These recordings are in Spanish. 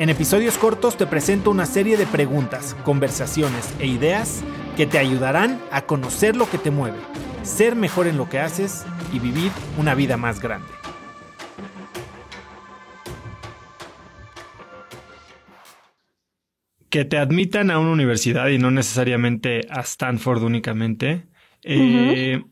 En episodios cortos te presento una serie de preguntas, conversaciones e ideas que te ayudarán a conocer lo que te mueve, ser mejor en lo que haces y vivir una vida más grande. Que te admitan a una universidad y no necesariamente a Stanford únicamente, eh,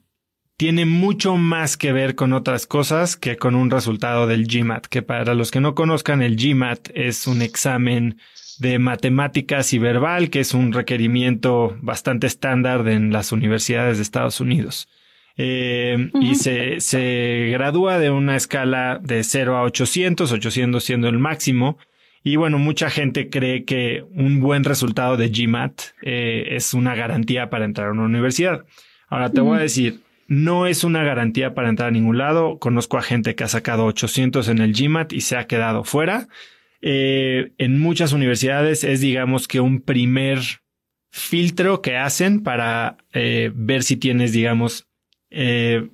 tiene mucho más que ver con otras cosas que con un resultado del GMAT, que para los que no conozcan, el GMAT es un examen de matemáticas y verbal, que es un requerimiento bastante estándar en las universidades de Estados Unidos. Eh, y se, se gradúa de una escala de 0 a 800, 800 siendo el máximo. Y bueno, mucha gente cree que un buen resultado de GMAT eh, es una garantía para entrar a una universidad. Ahora te voy a decir, no es una garantía para entrar a ningún lado. Conozco a gente que ha sacado 800 en el GMAT y se ha quedado fuera. Eh, en muchas universidades es, digamos, que un primer filtro que hacen para eh, ver si tienes, digamos, eh,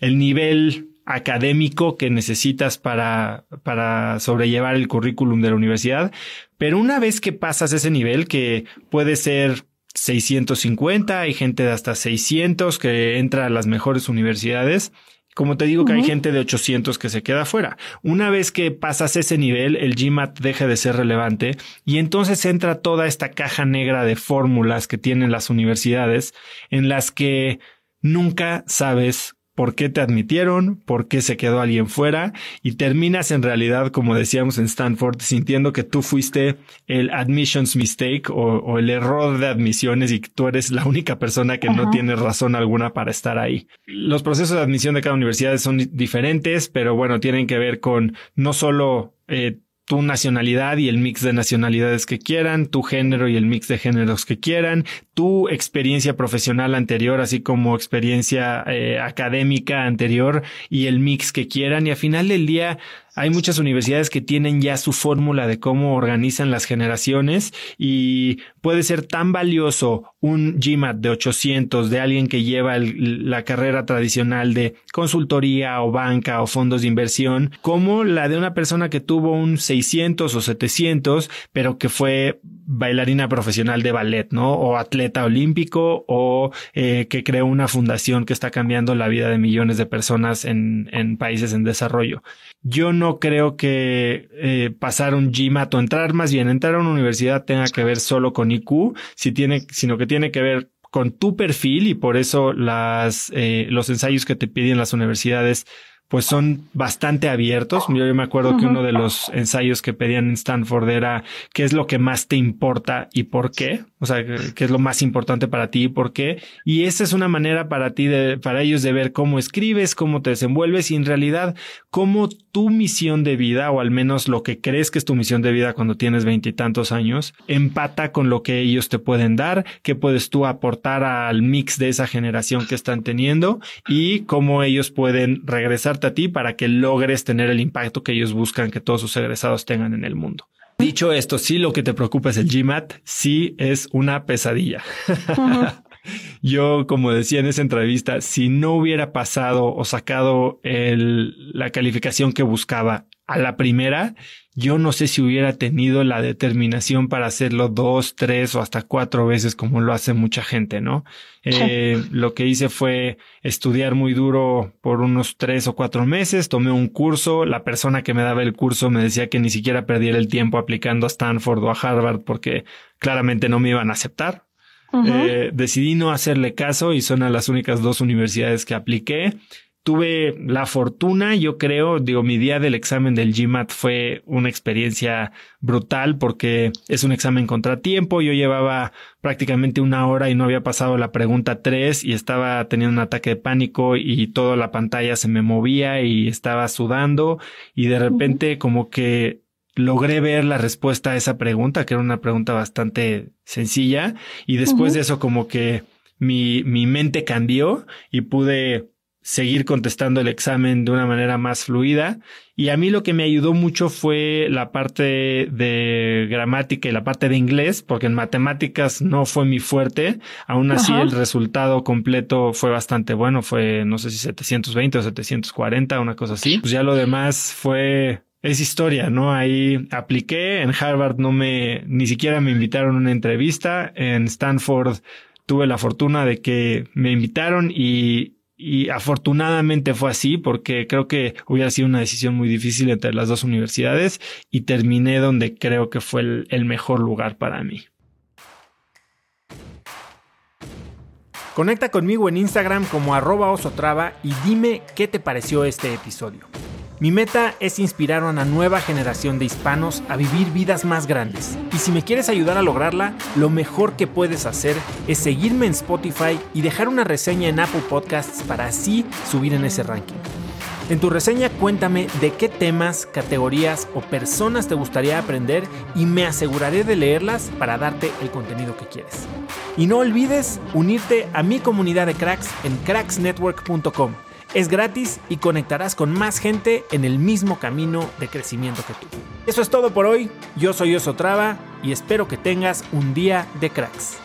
el nivel académico que necesitas para, para sobrellevar el currículum de la universidad. Pero una vez que pasas ese nivel, que puede ser 650, hay gente de hasta 600 que entra a las mejores universidades, como te digo que hay gente de 800 que se queda fuera. Una vez que pasas ese nivel, el GMAT deja de ser relevante y entonces entra toda esta caja negra de fórmulas que tienen las universidades en las que nunca sabes por qué te admitieron, por qué se quedó alguien fuera y terminas en realidad, como decíamos en Stanford, sintiendo que tú fuiste el admissions mistake o, el error de admisiones y que tú eres la única persona que no tiene razón alguna para estar ahí. Los procesos de admisión de cada universidad son diferentes, pero bueno, tienen que ver con no solo eh, tu nacionalidad y el mix de nacionalidades que quieran, tu género y el mix de géneros que quieran, tu experiencia profesional anterior, así como experiencia eh, académica anterior y el mix que quieran. Y al final del día, hay muchas universidades que tienen ya su fórmula de cómo organizan las generaciones y puede ser tan valioso un GMAT de 800 de alguien que lleva la carrera tradicional de consultoría o banca o fondos de inversión como la de una persona que tuvo un 600 o 700 pero que fue bailarina profesional de ballet, ¿no? O atleta olímpico o eh, que creó una fundación que está cambiando la vida de millones de personas en, en países en desarrollo. Yo no creo que eh, pasar un GMAT o entrar más bien, entrar a una universidad tenga que ver solo con IQ, si tiene, sino que tiene que ver con tu perfil y por eso las, eh, los ensayos que te piden las universidades pues son bastante abiertos. Yo, me acuerdo que uno de los ensayos que pedían en Stanford era qué es lo que más te importa y por qué. O sea, qué es lo más importante para ti y por qué. Y esa es una manera para ti, de, para ellos de ver cómo escribes, cómo te desenvuelves y en realidad cómo tu misión de vida, o al menos lo que crees que es tu misión de vida cuando tienes veintitantos años, empata con lo que ellos te pueden dar, qué puedes tú aportar al mix de esa generación que están teniendo y cómo ellos pueden regresar a ti para que logres tener el impacto que ellos buscan que todos sus egresados tengan en el mundo. Dicho esto, si lo que te preocupa es el GMAT, sí es una pesadilla. Yo, como decía en esa entrevista, si no hubiera pasado o sacado la calificación que buscaba a la primera, yo no sé si hubiera tenido la determinación para hacerlo dos, tres o hasta cuatro veces como lo hace mucha gente, ¿no? Eh, lo que hice fue estudiar muy duro por unos tres o cuatro meses, tomé un curso, la persona que me daba el curso me decía que ni siquiera perdiera el tiempo aplicando a Stanford o a Harvard porque claramente no me iban a aceptar. Eh, decidí no hacerle caso y son a las únicas dos universidades que apliqué tuve la fortuna, yo creo, digo, mi día del examen del GMAT fue una experiencia brutal porque es un examen contratiempo. Yo llevaba prácticamente una hora y no había pasado la pregunta tres y estaba teniendo un ataque de pánico y toda la pantalla se me movía y estaba sudando y de repente como que logré ver la respuesta a esa pregunta, que era una pregunta bastante sencilla y después de eso como que mi, mi mente cambió y pude seguir contestando el examen de una manera más fluida. Y a mí lo que me ayudó mucho fue la parte de gramática y la parte de inglés, porque en matemáticas no fue mi fuerte. Aún así, el resultado completo fue bastante bueno. Fue, no sé si 720 o 740, una cosa así. Pues ya lo demás fue es historia, ¿no? Ahí apliqué, en Harvard no me, ni siquiera me invitaron a una entrevista, en Stanford tuve la fortuna de que me invitaron y, y afortunadamente fue así porque creo que hubiera sido una decisión muy difícil entre las dos universidades y terminé donde creo que fue el, mejor lugar para mí. Conecta conmigo en Instagram como arroba osotrava y dime qué te pareció este episodio. Mi meta es inspirar a una nueva generación de hispanos a vivir vidas más grandes. Y si me quieres ayudar a lograrla, lo mejor que puedes hacer es seguirme en Spotify y dejar una reseña en Apple Podcasts para así subir en ese ranking. En tu reseña cuéntame de qué temas, categorías o personas te gustaría aprender y me aseguraré de leerlas para darte el contenido que quieres. Y no olvides unirte a mi comunidad de cracks en cracksnetwork.com es gratis y conectarás con más gente en el mismo camino de crecimiento que tú. Eso es todo por hoy. Yo soy Oso Traba y espero que tengas un día de cracks.